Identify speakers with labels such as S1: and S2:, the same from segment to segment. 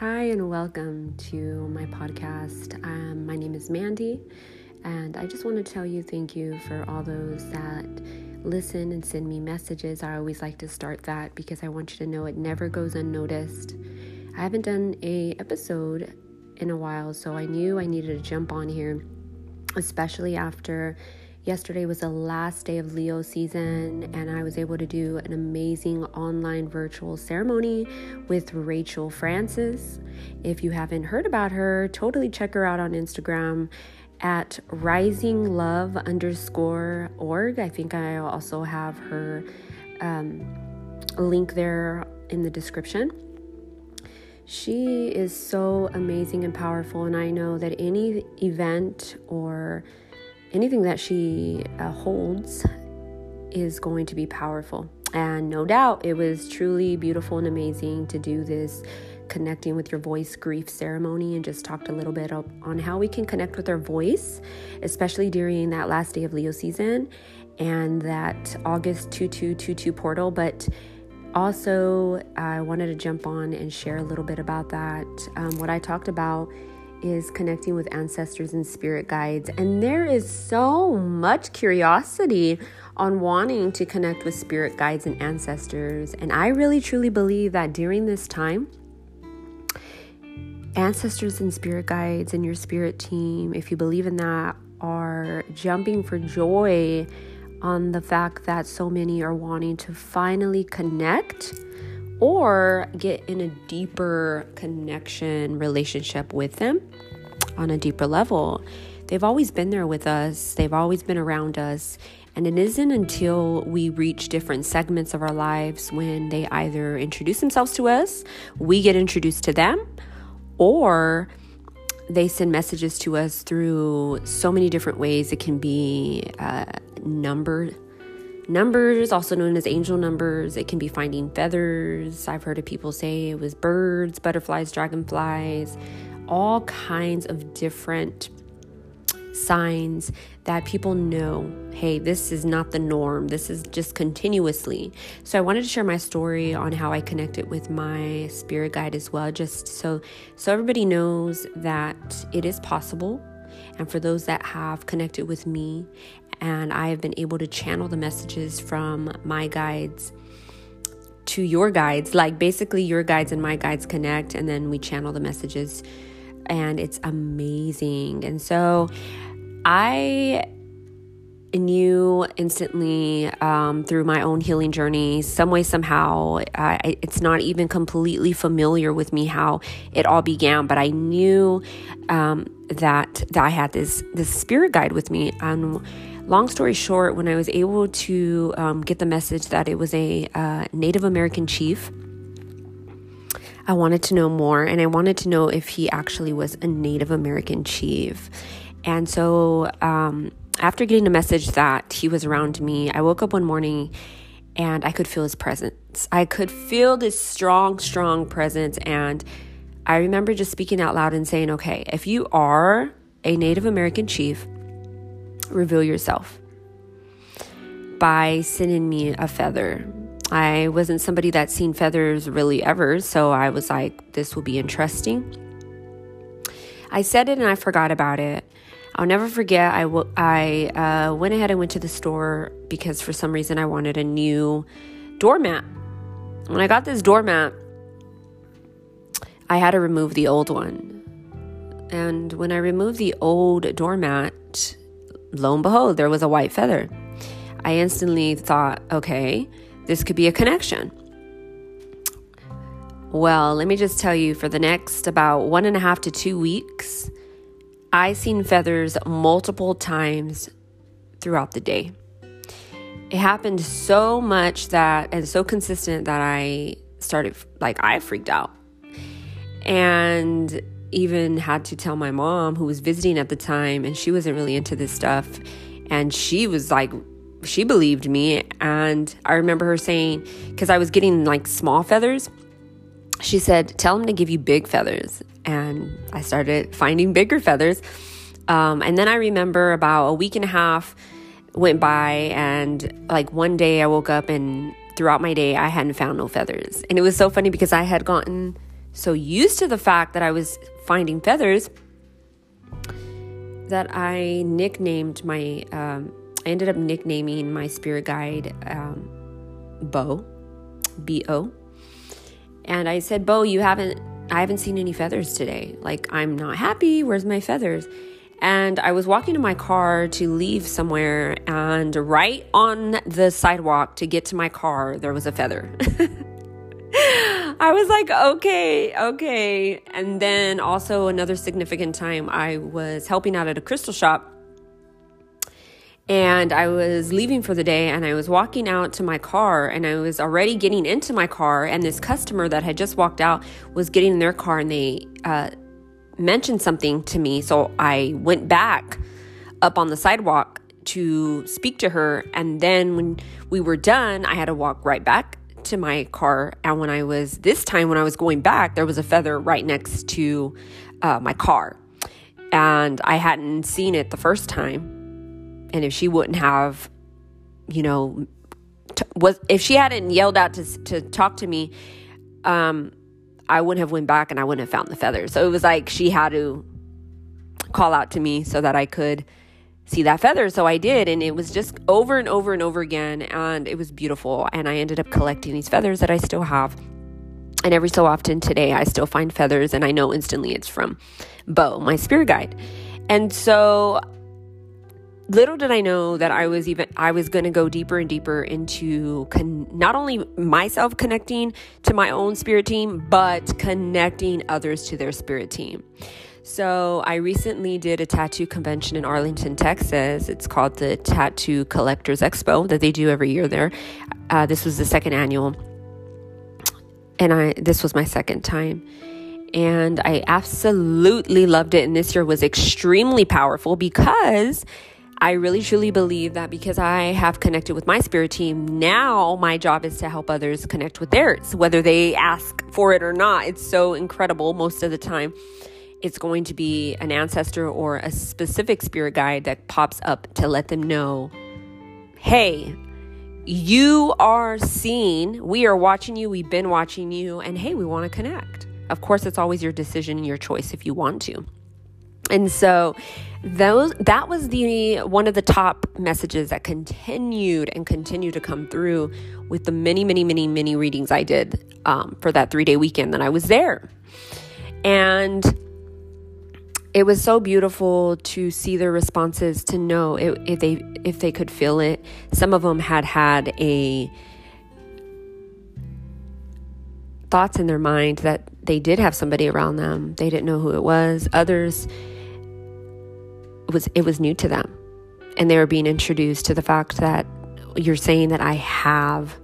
S1: Hi, and welcome to my podcast. Um, my name is Mandy, and I just want to tell you thank you for all those that listen and send me messages. I always like to start that because I want you to know it never goes unnoticed. I haven't done a episode in a while, so I knew I needed to jump on here, especially after Yesterday was the last day of Leo season, and I was able to do an amazing online virtual ceremony with Rachel Francis. If you haven't heard about her, totally check her out on Instagram at risinglove underscore org. I think I also have her um, link there in the description. She is so amazing and powerful, and I know that any event or anything that she uh, holds is going to be powerful. And no doubt it was truly beautiful and amazing to do this connecting with your voice grief ceremony and just talked a little bit on how we can connect with our voice, especially during that last day of Leo season and that August 2222 portal. But also, I wanted to jump on and share a little bit about that. Um, what I talked about is connecting with ancestors and spirit guides. And there is so much curiosity on wanting to connect with spirit guides and ancestors. And I really truly believe that during this time, ancestors and spirit guides and your spirit team, if you believe in that, are jumping for joy on the fact that so many are wanting to finally connect or get in a deeper connection relationship with them on a deeper level. They've always been there with us, they've always been around us. And it isn't until we reach different segments of our lives when they either introduce themselves to us, we get introduced to them, or they send messages to us through so many different ways. It can be uh, numbered numbers, also known as angel numbers. It can be finding feathers. I've heard of people say it was birds, butterflies, dragonflies, all kinds of different signs that people know hey this is not the norm this is just continuously so i wanted to share my story on how i connected with my spirit guide as well just so so everybody knows that it is possible and for those that have connected with me and I have been able to channel the messages from my guides to your guides. Like basically, your guides and my guides connect, and then we channel the messages, and it's amazing. And so I knew instantly um, through my own healing journey, some way, somehow, it's not even completely familiar with me how it all began, but I knew um, that that I had this this spirit guide with me, and long story short, when I was able to um, get the message that it was a uh, Native American chief, I wanted to know more and I wanted to know if he actually was a Native American chief. And so, um, after getting a message that he was around me, I woke up one morning and I could feel his presence. I could feel this strong, strong presence. And I remember just speaking out loud and saying, okay, if you are a Native American chief, reveal yourself by sending me a feather. I wasn't somebody that's seen feathers really ever, so I was like, this will be interesting. I said it and I forgot about it. I'll never forget. I, w- I uh, went ahead and went to the store because for some reason I wanted a new doormat. When I got this doormat, I had to remove the old one. And when I removed the old doormat, lo and behold, there was a white feather. I instantly thought, okay, this could be a connection. Well, let me just tell you for the next about one and a half to two weeks, I seen feathers multiple times throughout the day. It happened so much that and so consistent that I started like I freaked out. And even had to tell my mom, who was visiting at the time, and she wasn't really into this stuff. And she was like, she believed me. And I remember her saying, because I was getting like small feathers, she said, Tell him to give you big feathers. And I started finding bigger feathers. Um, and then I remember about a week and a half went by, and like one day I woke up and throughout my day I hadn't found no feathers. And it was so funny because I had gotten so used to the fact that I was finding feathers that I nicknamed my, um, I ended up nicknaming my spirit guide um, Bo, B O. And I said, Bo, you haven't, I haven't seen any feathers today. Like, I'm not happy. Where's my feathers? And I was walking to my car to leave somewhere, and right on the sidewalk to get to my car, there was a feather. I was like, okay, okay. And then also another significant time, I was helping out at a crystal shop. And I was leaving for the day and I was walking out to my car and I was already getting into my car. And this customer that had just walked out was getting in their car and they uh, mentioned something to me. So I went back up on the sidewalk to speak to her. And then when we were done, I had to walk right back to my car. And when I was this time, when I was going back, there was a feather right next to uh, my car. And I hadn't seen it the first time. And if she wouldn't have, you know, t- was if she hadn't yelled out to to talk to me, um, I wouldn't have went back and I wouldn't have found the feathers. So it was like she had to call out to me so that I could see that feather. So I did, and it was just over and over and over again, and it was beautiful. And I ended up collecting these feathers that I still have. And every so often today, I still find feathers, and I know instantly it's from Bo, my spirit guide. And so little did I know that I was even I was going to go deeper and deeper into con- not only myself connecting to my own spirit team, but connecting others to their spirit team. So, I recently did a tattoo convention in Arlington, Texas. It's called the Tattoo Collectors Expo that they do every year there. Uh, this was the second annual, and I this was my second time and I absolutely loved it. And this year was extremely powerful because I really truly believe that because I have connected with my spirit team, now my job is to help others connect with theirs, whether they ask for it or not. It's so incredible most of the time. It's going to be an ancestor or a specific spirit guide that pops up to let them know hey, you are seen, we are watching you, we've been watching you, and hey, we want to connect. Of course, it's always your decision and your choice if you want to. And so those that was the one of the top messages that continued and continued to come through with the many many many many readings i did um, for that three day weekend that i was there. And it was so beautiful to see their responses to know if, they if they could feel it. Some of them had had a thoughts in their mind that they did have somebody around them. They didn't know who it was. Others was it was new to them. And they were being introduced to the fact that you're saying that I have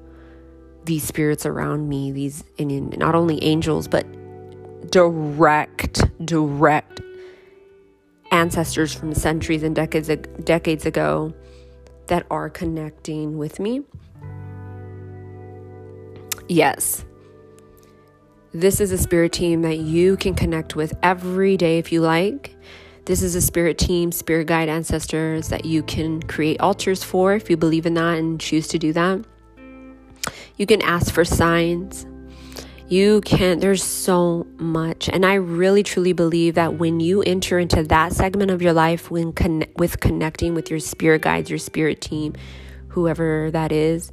S1: these spirits around me these and not only angels but direct direct ancestors from centuries and decades decades ago that are connecting with me. Yes. This is a spirit team that you can connect with every day if you like this is a spirit team, spirit guide ancestors that you can create altars for if you believe in that and choose to do that. You can ask for signs. You can, there's so much. And I really truly believe that when you enter into that segment of your life, when con- with connecting with your spirit guides, your spirit team, whoever that is,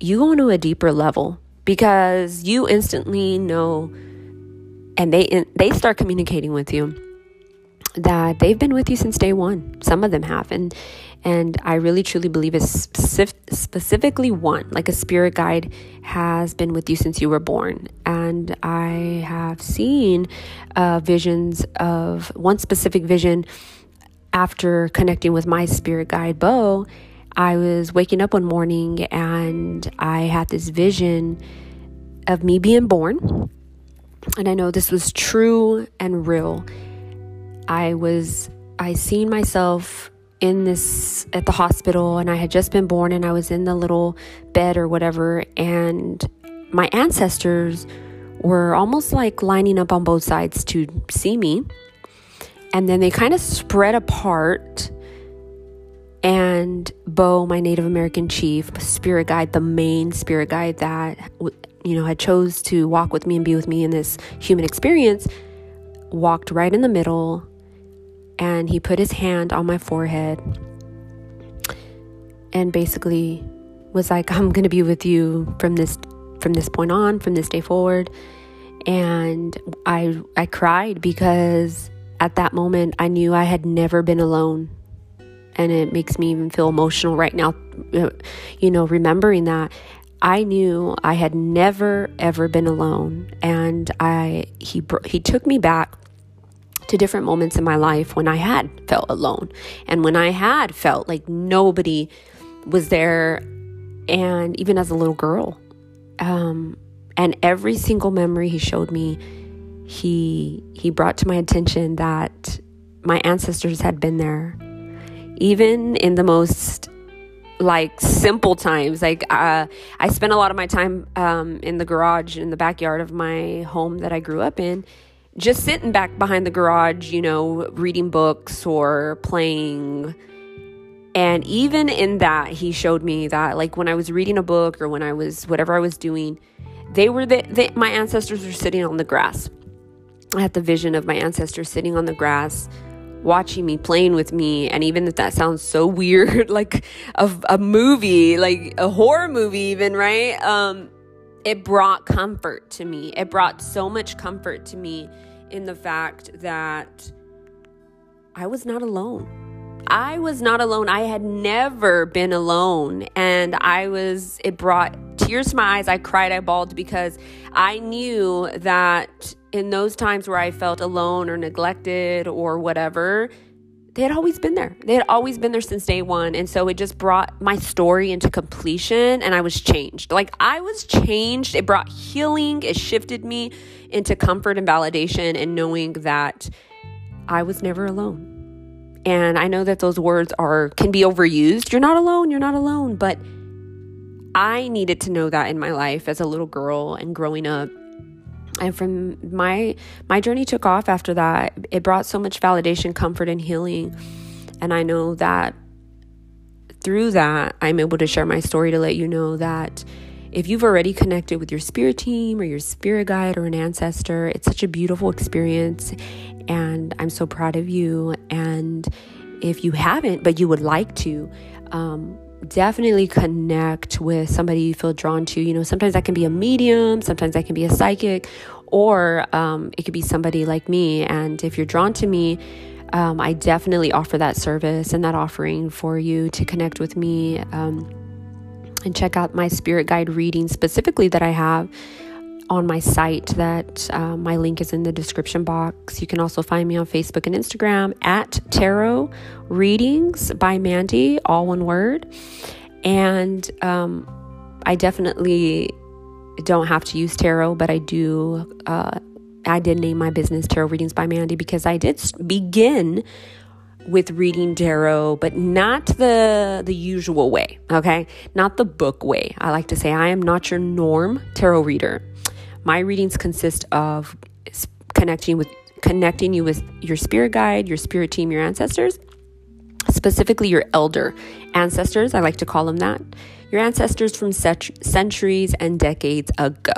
S1: you go into a deeper level because you instantly know and they they start communicating with you that they've been with you since day one. Some of them have, and and I really truly believe it's specific, specifically one, like a spirit guide, has been with you since you were born. And I have seen uh, visions of one specific vision after connecting with my spirit guide, Bo. I was waking up one morning and I had this vision of me being born. And I know this was true and real I was, I seen myself in this at the hospital and I had just been born and I was in the little bed or whatever and my ancestors were almost like lining up on both sides to see me. And then they kind of spread apart and Bo my Native American chief spirit guide the main spirit guide that you know, had chose to walk with me and be with me in this human experience, walked right in the middle and he put his hand on my forehead and basically was like I'm going to be with you from this from this point on, from this day forward. And I I cried because at that moment I knew I had never been alone. And it makes me even feel emotional right now you know remembering that I knew I had never ever been alone and I he he took me back to different moments in my life when I had felt alone and when I had felt like nobody was there and even as a little girl. Um, and every single memory he showed me he he brought to my attention that my ancestors had been there. Even in the most like simple times like uh, i spent a lot of my time um, in the garage in the backyard of my home that i grew up in just sitting back behind the garage you know reading books or playing and even in that, he showed me that, like when I was reading a book or when I was whatever I was doing, they were the, the my ancestors were sitting on the grass. I had the vision of my ancestors sitting on the grass, watching me, playing with me. And even if that sounds so weird, like a, a movie, like a horror movie, even, right? Um, it brought comfort to me. It brought so much comfort to me in the fact that I was not alone. I was not alone. I had never been alone. And I was, it brought tears to my eyes. I cried, I bawled because I knew that in those times where I felt alone or neglected or whatever, they had always been there. They had always been there since day one. And so it just brought my story into completion and I was changed. Like I was changed. It brought healing. It shifted me into comfort and validation and knowing that I was never alone. And I know that those words are can be overused. You're not alone, you're not alone, but I needed to know that in my life as a little girl and growing up. And from my my journey took off after that. It brought so much validation, comfort and healing. And I know that through that, I'm able to share my story to let you know that if you've already connected with your spirit team or your spirit guide or an ancestor, it's such a beautiful experience and I'm so proud of you. And if you haven't, but you would like to, um, definitely connect with somebody you feel drawn to. You know, sometimes that can be a medium, sometimes that can be a psychic, or um, it could be somebody like me. And if you're drawn to me, um, I definitely offer that service and that offering for you to connect with me um, and check out my spirit guide reading specifically that I have on my site that uh, my link is in the description box. You can also find me on Facebook and Instagram at Tarot Readings by Mandy, all one word. And um, I definitely don't have to use tarot, but I do. Uh, I did name my business Tarot Readings by Mandy because I did begin with reading tarot, but not the the usual way, okay? Not the book way. I like to say I am not your norm tarot reader. My readings consist of connecting with connecting you with your spirit guide, your spirit team, your ancestors, specifically your elder ancestors. I like to call them that. Your ancestors from centuries and decades ago.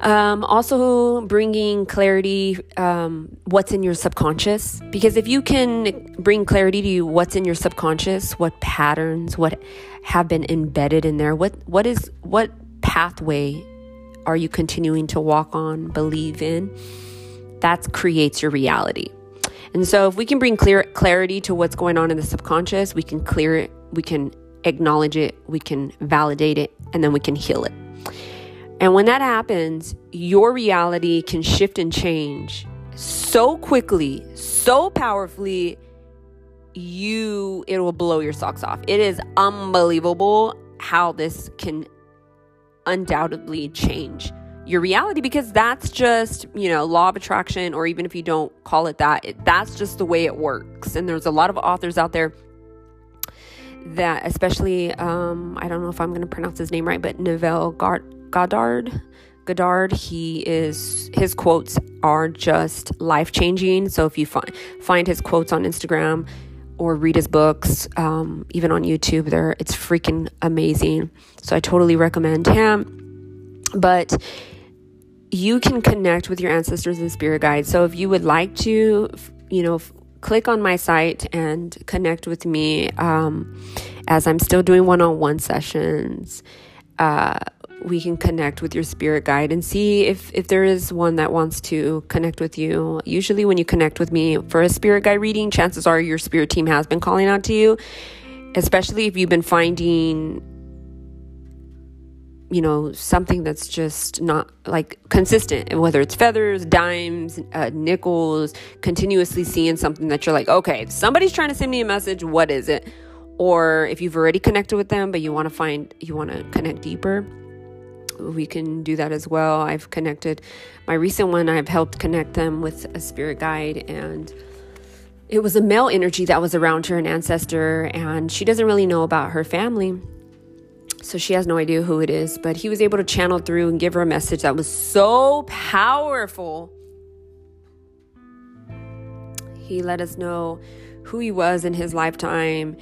S1: Um, also, bringing clarity, um, what's in your subconscious. Because if you can bring clarity to you, what's in your subconscious, what patterns, what have been embedded in there, what what is what pathway are you continuing to walk on, believe in? That creates your reality. And so if we can bring clear clarity to what's going on in the subconscious, we can clear it, we can acknowledge it, we can validate it, and then we can heal it. And when that happens, your reality can shift and change so quickly, so powerfully, you it will blow your socks off. It is unbelievable how this can undoubtedly change your reality because that's just, you know, law of attraction, or even if you don't call it that, it, that's just the way it works. And there's a lot of authors out there that, especially, um, I don't know if I'm going to pronounce his name right, but Neville Goddard. Goddard, he is his quotes are just life changing. So if you find find his quotes on Instagram, or read his books, um, even on YouTube. There, it's freaking amazing. So I totally recommend him. But you can connect with your ancestors and spirit guides. So if you would like to, you know, click on my site and connect with me um, as I'm still doing one on one sessions. Uh, we can connect with your spirit guide and see if, if there is one that wants to connect with you. Usually, when you connect with me for a spirit guide reading, chances are your spirit team has been calling out to you, especially if you've been finding you know something that's just not like consistent whether it's feathers dimes uh, nickels continuously seeing something that you're like okay somebody's trying to send me a message what is it or if you've already connected with them but you want to find you want to connect deeper we can do that as well i've connected my recent one i've helped connect them with a spirit guide and it was a male energy that was around her an ancestor and she doesn't really know about her family so she has no idea who it is, but he was able to channel through and give her a message that was so powerful. He let us know who he was in his lifetime,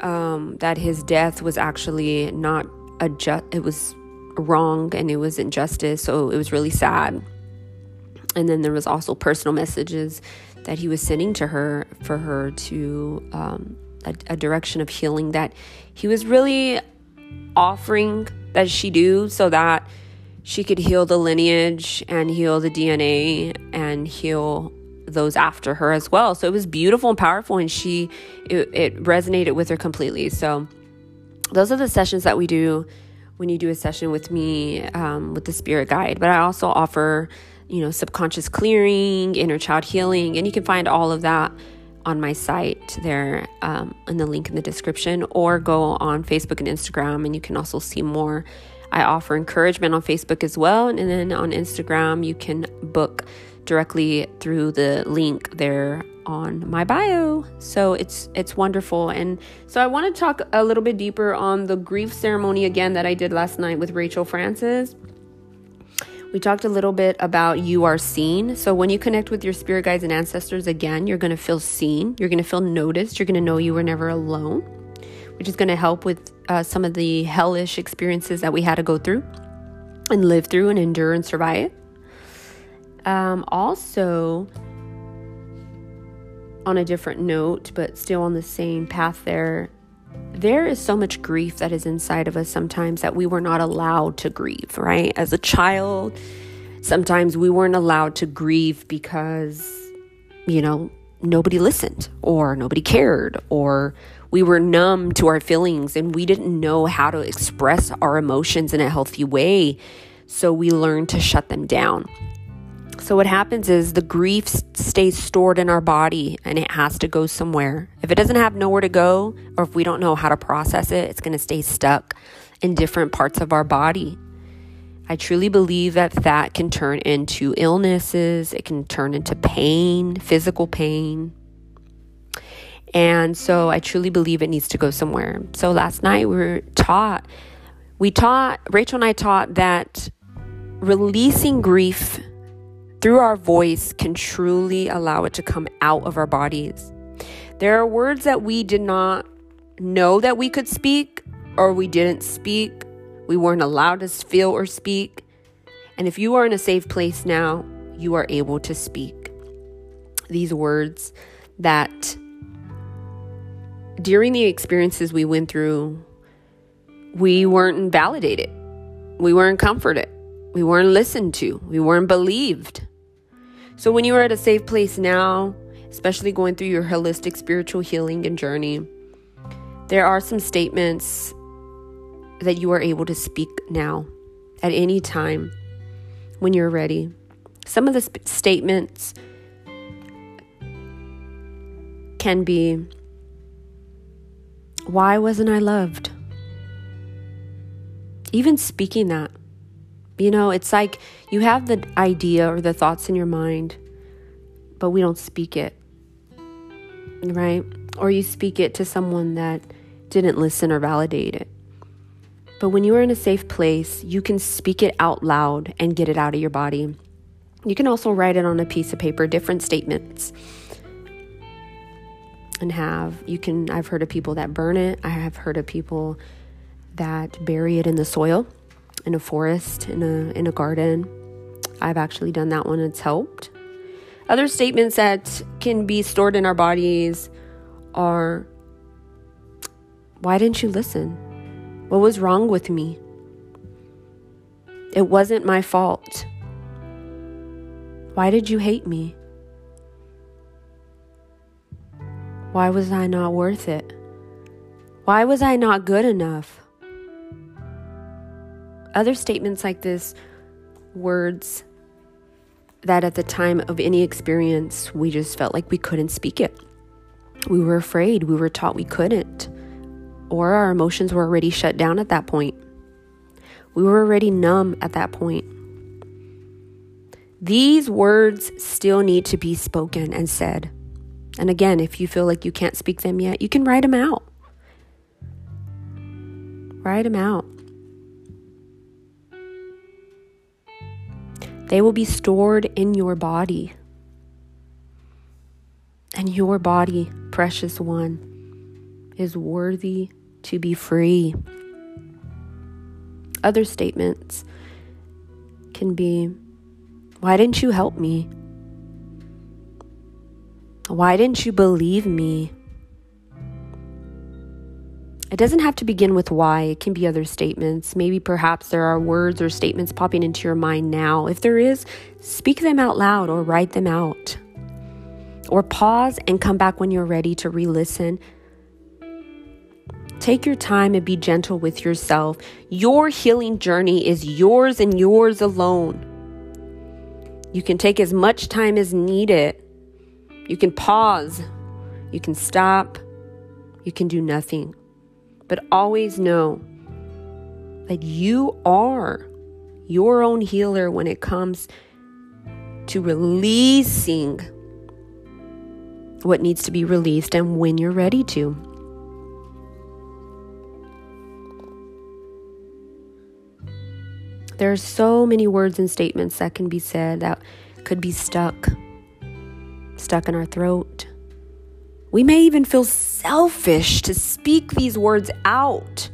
S1: um, that his death was actually not a just, it was wrong and it was injustice. So it was really sad. And then there was also personal messages that he was sending to her for her to um, a, a direction of healing that he was really offering that she do so that she could heal the lineage and heal the DNA and heal those after her as well. So it was beautiful and powerful, and she it, it resonated with her completely. So those are the sessions that we do when you do a session with me um, with the spirit guide. But I also offer, you know, subconscious clearing, inner child healing, and you can find all of that on my site there um, in the link in the description, or go on Facebook and Instagram, and you can also see more. I offer encouragement on Facebook as well, and then on Instagram, you can book directly through the link there on my bio. So it's it's wonderful. And so I want to talk a little bit deeper on the grief ceremony again that I did last night with Rachel Francis. We talked a little bit about you are seen. So when you connect with your spirit guides and ancestors again, you're going to feel seen. You're going to feel noticed. You're going to know you were never alone, which is going to help with uh, some of the hellish experiences that we had to go through and live through and endure and survive. Um, also, on a different note, but still on the same path there, there is so much grief that is inside of us sometimes that we were not allowed to grieve, right? As a child, sometimes we weren't allowed to grieve because, you know, nobody listened or nobody cared or we were numb to our feelings and we didn't know how to express our emotions in a healthy way. So we learned to shut them down. So, what happens is the grief stays stored in our body and it has to go somewhere. If it doesn't have nowhere to go, or if we don't know how to process it, it's going to stay stuck in different parts of our body. I truly believe that that can turn into illnesses, it can turn into pain, physical pain. And so I truly believe it needs to go somewhere. So last night we were taught, we taught, Rachel and I taught that releasing grief through our voice can truly allow it to come out of our bodies. There are words that we did not know that we could speak or we didn't speak. We weren't allowed to feel or speak. And if you are in a safe place now, you are able to speak these words that during the experiences we went through, we weren't validated. We weren't comforted. We weren't listened to. We weren't believed. So, when you are at a safe place now, especially going through your holistic spiritual healing and journey, there are some statements that you are able to speak now at any time when you're ready. Some of the sp- statements can be Why wasn't I loved? Even speaking that you know, it's like you have the idea or the thoughts in your mind, but we don't speak it, right? Or you speak it to someone that didn't listen or validate it. But when you are in a safe place, you can speak it out loud and get it out of your body. You can also write it on a piece of paper, different statements. And have, you can, I've heard of people that burn it. I have heard of people that bury it in the soil in a forest, in a in a garden. I've actually done that one. It's helped. Other statements that can be stored in our bodies are why didn't you listen? What was wrong with me? It wasn't my fault. Why did you hate me? Why was I not worth it? Why was I not good enough? Other statements like this, words that at the time of any experience, we just felt like we couldn't speak it. We were afraid, we were taught we couldn't, or our emotions were already shut down at that point. We were already numb at that point. These words still need to be spoken and said. And again, if you feel like you can't speak them yet, you can write them out. Write them out. They will be stored in your body. And your body, precious one, is worthy to be free. Other statements can be Why didn't you help me? Why didn't you believe me? It doesn't have to begin with why, it can be other statements. Maybe perhaps there are words or statements popping into your mind now. If there is, speak them out loud or write them out. Or pause and come back when you're ready to re listen. Take your time and be gentle with yourself. Your healing journey is yours and yours alone. You can take as much time as needed. You can pause. You can stop. You can do nothing. But always know that you are your own healer when it comes to releasing what needs to be released and when you're ready to. There are so many words and statements that can be said that could be stuck, stuck in our throat, we may even feel selfish to speak these words out.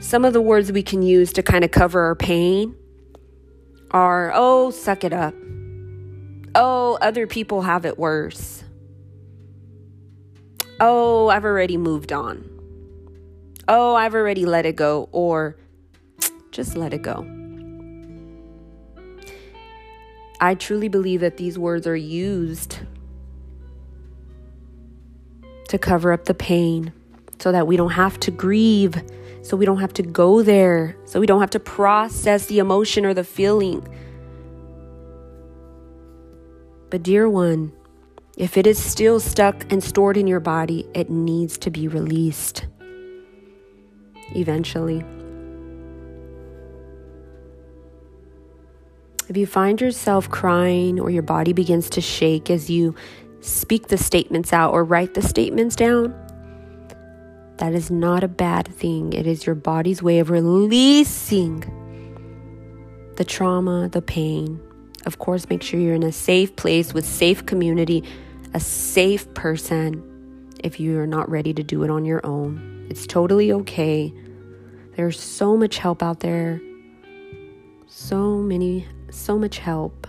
S1: Some of the words we can use to kind of cover our pain are, oh, suck it up. Oh, other people have it worse. Oh, I've already moved on. Oh, I've already let it go. Or just let it go. I truly believe that these words are used to cover up the pain so that we don't have to grieve, so we don't have to go there, so we don't have to process the emotion or the feeling. But, dear one, if it is still stuck and stored in your body, it needs to be released eventually. If you find yourself crying or your body begins to shake as you speak the statements out or write the statements down, that is not a bad thing. It is your body's way of releasing the trauma, the pain. Of course, make sure you're in a safe place with safe community, a safe person if you're not ready to do it on your own. It's totally okay. There's so much help out there. So many so much help.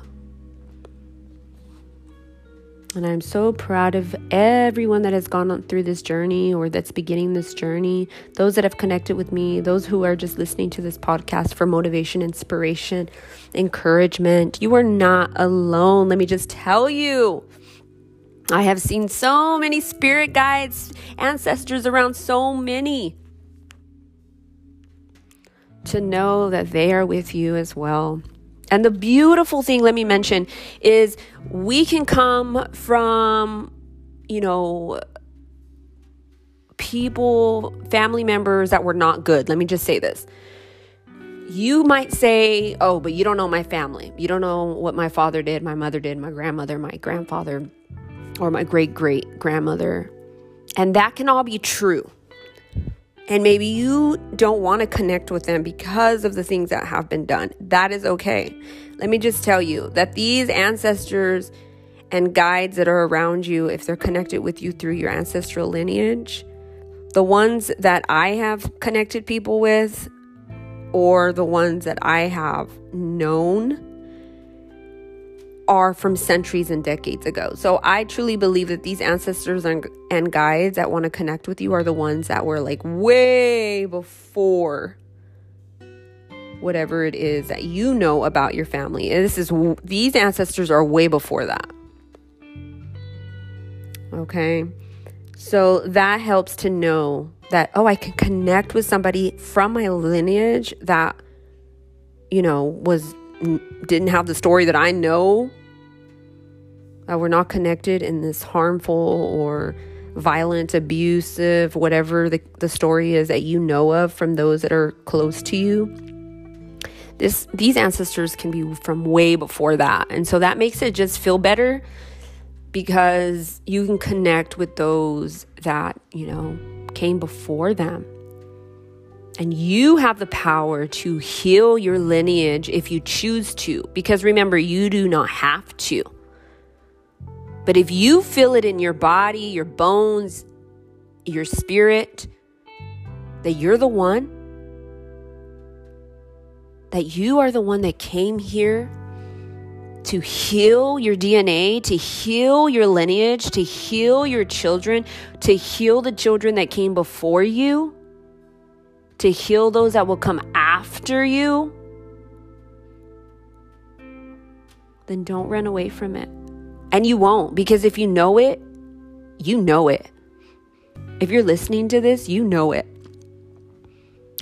S1: And I'm so proud of everyone that has gone through this journey or that's beginning this journey, those that have connected with me, those who are just listening to this podcast for motivation, inspiration, encouragement. You are not alone. Let me just tell you. I have seen so many spirit guides, ancestors around so many to know that they are with you as well. And the beautiful thing, let me mention, is we can come from, you know, people, family members that were not good. Let me just say this. You might say, oh, but you don't know my family. You don't know what my father did, my mother did, my grandmother, my grandfather, or my great great grandmother. And that can all be true. And maybe you don't want to connect with them because of the things that have been done. That is okay. Let me just tell you that these ancestors and guides that are around you, if they're connected with you through your ancestral lineage, The ones that I have connected people with, or the ones that I have known, are from centuries and decades ago. So I truly believe that these ancestors and, and guides that want to connect with you are the ones that were like way before whatever it is that you know about your family. This is these ancestors are way before that. Okay? So that helps to know that oh, I can connect with somebody from my lineage that you know was didn't have the story that I know. That we're not connected in this harmful or violent, abusive, whatever the, the story is that you know of from those that are close to you this these ancestors can be from way before that. And so that makes it just feel better because you can connect with those that, you know, came before them. And you have the power to heal your lineage if you choose to. Because remember, you do not have to. But if you feel it in your body, your bones, your spirit, that you're the one, that you are the one that came here to heal your DNA, to heal your lineage, to heal your children, to heal the children that came before you, to heal those that will come after you, then don't run away from it. And you won't, because if you know it, you know it. If you're listening to this, you know it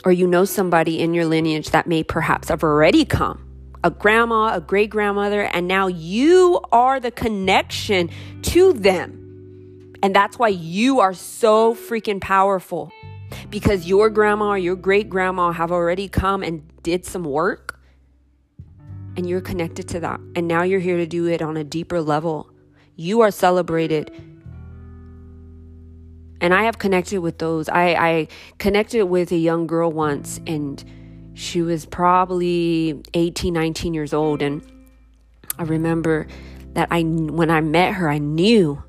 S1: or you know somebody in your lineage that may perhaps have already come a grandma, a great grandmother, and now you are the connection to them. And that's why you are so freaking powerful because your grandma or your great grandma have already come and did some work and you're connected to that. And now you're here to do it on a deeper level. You are celebrated and I have connected with those. I, I connected with a young girl once, and she was probably 18, 19 years old. And I remember that I, when I met her, I knew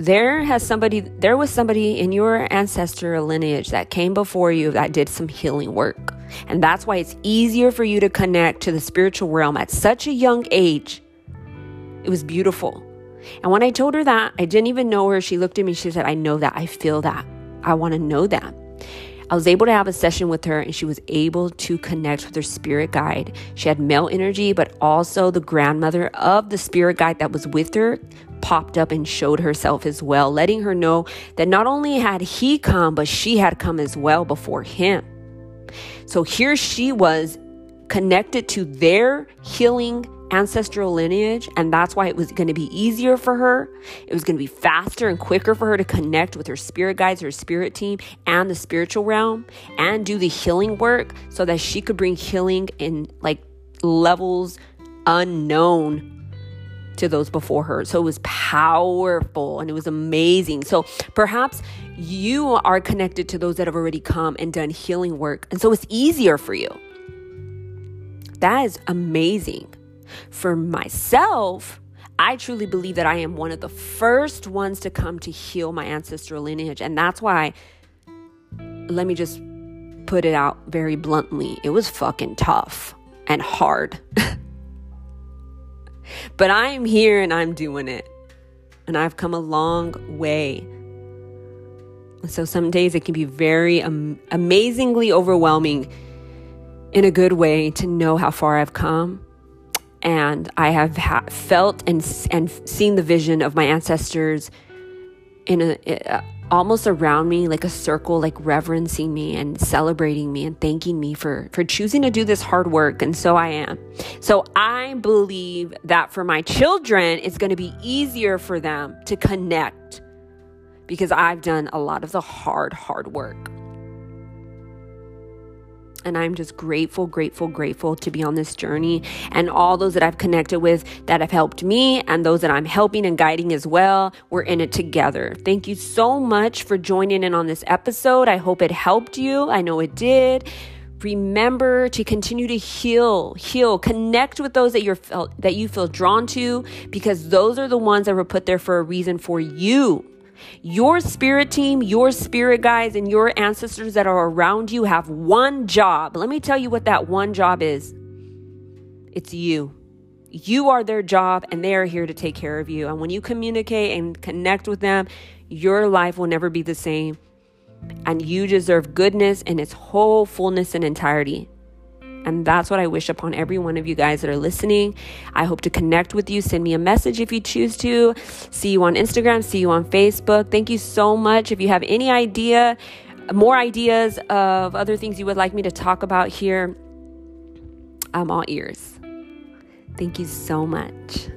S1: there has somebody there was somebody in your ancestral lineage that came before you that did some healing work and that's why it's easier for you to connect to the spiritual realm at such a young age it was beautiful and when I told her that, I didn't even know her. She looked at me, she said, I know that. I feel that. I want to know that. I was able to have a session with her and she was able to connect with her spirit guide. She had male energy, but also the grandmother of the spirit guide that was with her popped up and showed herself as well, letting her know that not only had he come, but she had come as well before him. So here she was connected to their healing ancestral lineage, and that's why it was going to be easier for her. It was going to be faster and quicker for her to connect with her spirit guides, her spirit team, and the spiritual realm, and do the healing work so that she could bring healing in like levels unknown to those before her. So it was powerful and it was amazing. So perhaps you are connected to those that have already come and done healing work. And so it's easier for you. That is amazing. For myself, I truly believe that I am one of the first ones to come to heal my ancestral lineage. And that's why, let me just put it out very bluntly, it was fucking tough and hard. but I'm here and I'm doing it. And I've come a long way. So some days it can be very um, amazingly overwhelming in a good way to know how far I've come and I have ha- felt and and seen the vision of my ancestors in a, a, uh, almost around me like a circle like reverencing me and celebrating me and thanking me for for choosing to do this hard work and so I am. So I believe that for my children it's going to be easier for them to connect because I've done a lot of the hard hard work. And I'm just grateful, grateful, grateful to be on this journey and all those that I've connected with that have helped me and those that I'm helping and guiding as well. We're in it together. Thank you so much for joining in on this episode. I hope it helped you. I know it did. Remember to continue to heal, heal, connect with those that you're felt that you feel drawn to because those are the ones that were put there for a reason for you Your spirit team, your spirit guides, and your ancestors that are around you have one job. Let me tell you what that one job is it's you. You are their job, and they are here to take care of you. And when you communicate and connect with them, your life will never be the same. And you deserve goodness in its whole fullness and entirety. And that's what I wish upon every one of you guys that are listening. I hope to connect with you. Send me a message if you choose to. See you on Instagram, see you on Facebook. Thank you so much. If you have any idea, more ideas of other things you would like me to talk about here, I'm all ears. Thank you so much.